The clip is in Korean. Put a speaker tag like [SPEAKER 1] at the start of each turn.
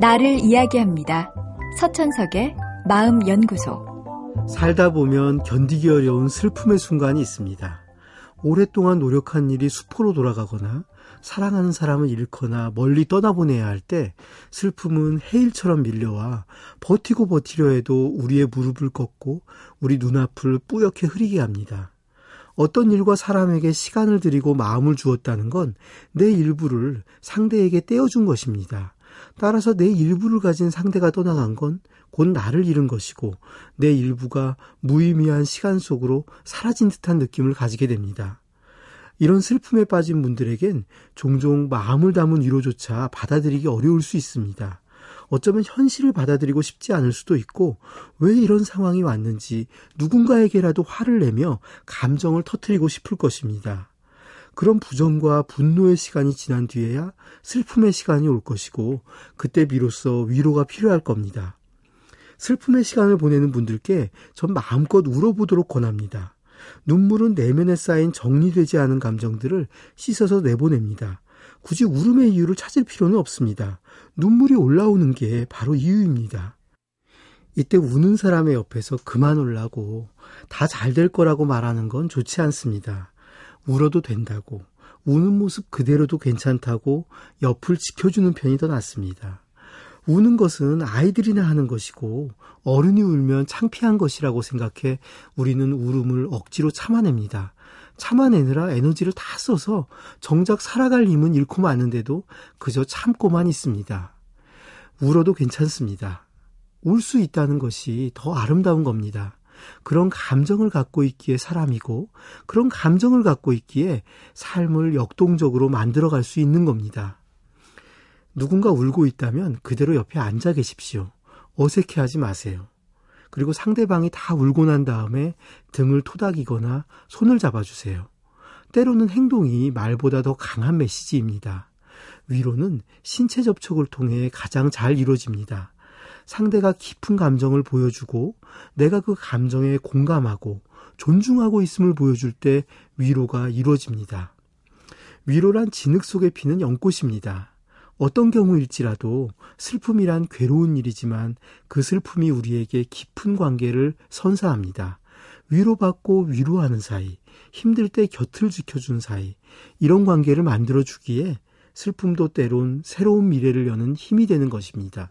[SPEAKER 1] 나를 이야기합니다. 서천석의 마음연구소.
[SPEAKER 2] 살다 보면 견디기 어려운 슬픔의 순간이 있습니다. 오랫동안 노력한 일이 수포로 돌아가거나 사랑하는 사람을 잃거나 멀리 떠나보내야 할 때 슬픔은 해일처럼 밀려와 버티고 버티려 해도 우리의 무릎을 꺾고 우리 눈앞을 뿌옇게 흐리게 합니다. 어떤 일과 사람에게 시간을 들이고 마음을 주었다는 건 내 일부를 상대에게 떼어준 것입니다. 따라서 내 일부를 가진 상대가 떠나간 건 곧 나를 잃은 것이고 내 일부가 무의미한 시간 속으로 사라진 듯한 느낌을 가지게 됩니다. 이런 슬픔에 빠진 분들에겐 종종 마음을 담은 위로조차 받아들이기 어려울 수 있습니다. 어쩌면 현실을 받아들이고 싶지 않을 수도 있고 왜 이런 상황이 왔는지 누군가에게라도 화를 내며 감정을 터트리고 싶을 것입니다. 그런 부정과 분노의 시간이 지난 뒤에야 슬픔의 시간이 올 것이고 그때 비로소 위로가 필요할 겁니다. 슬픔의 시간을 보내는 분들께 전 마음껏 울어보도록 권합니다. 눈물은 내면에 쌓인 정리되지 않은 감정들을 씻어서 내보냅니다. 굳이 울음의 이유를 찾을 필요는 없습니다. 눈물이 올라오는 게 바로 이유입니다. 이때 우는 사람의 옆에서 그만 울라고 다 잘 될 거라고 말하는 건 좋지 않습니다. 울어도 된다고, 우는 모습 그대로도 괜찮다고 옆을 지켜주는 편이 더 낫습니다. 우는 것은 아이들이나 하는 것이고 어른이 울면 창피한 것이라고 생각해 우리는 울음을 억지로 참아냅니다. 참아내느라 에너지를 다 써서 정작 살아갈 힘은 잃고 마는데도 그저 참고만 있습니다. 울어도 괜찮습니다. 울 수 있다는 것이 더 아름다운 겁니다. 그런 감정을 갖고 있기에 사람이고 그런 감정을 갖고 있기에 삶을 역동적으로 만들어갈 수 있는 겁니다. 누군가 울고 있다면 그대로 옆에 앉아 계십시오. 어색해 하지 마세요. 그리고 상대방이 다 울고 난 다음에 등을 토닥이거나 손을 잡아주세요. 때로는 행동이 말보다 더 강한 메시지입니다. 위로는 신체 접촉을 통해 가장 잘 이루어집니다. 상대가 깊은 감정을 보여주고 내가 그 감정에 공감하고 존중하고 있음을 보여줄 때 위로가 이루어집니다. 위로란 진흙 속에 피는 연꽃입니다. 어떤 경우일지라도 슬픔이란 괴로운 일이지만 그 슬픔이 우리에게 깊은 관계를 선사합니다. 위로받고 위로하는 사이, 힘들 때 곁을 지켜준 사이, 이런 관계를 만들어주기에 슬픔도 때론 새로운 미래를 여는 힘이 되는 것입니다.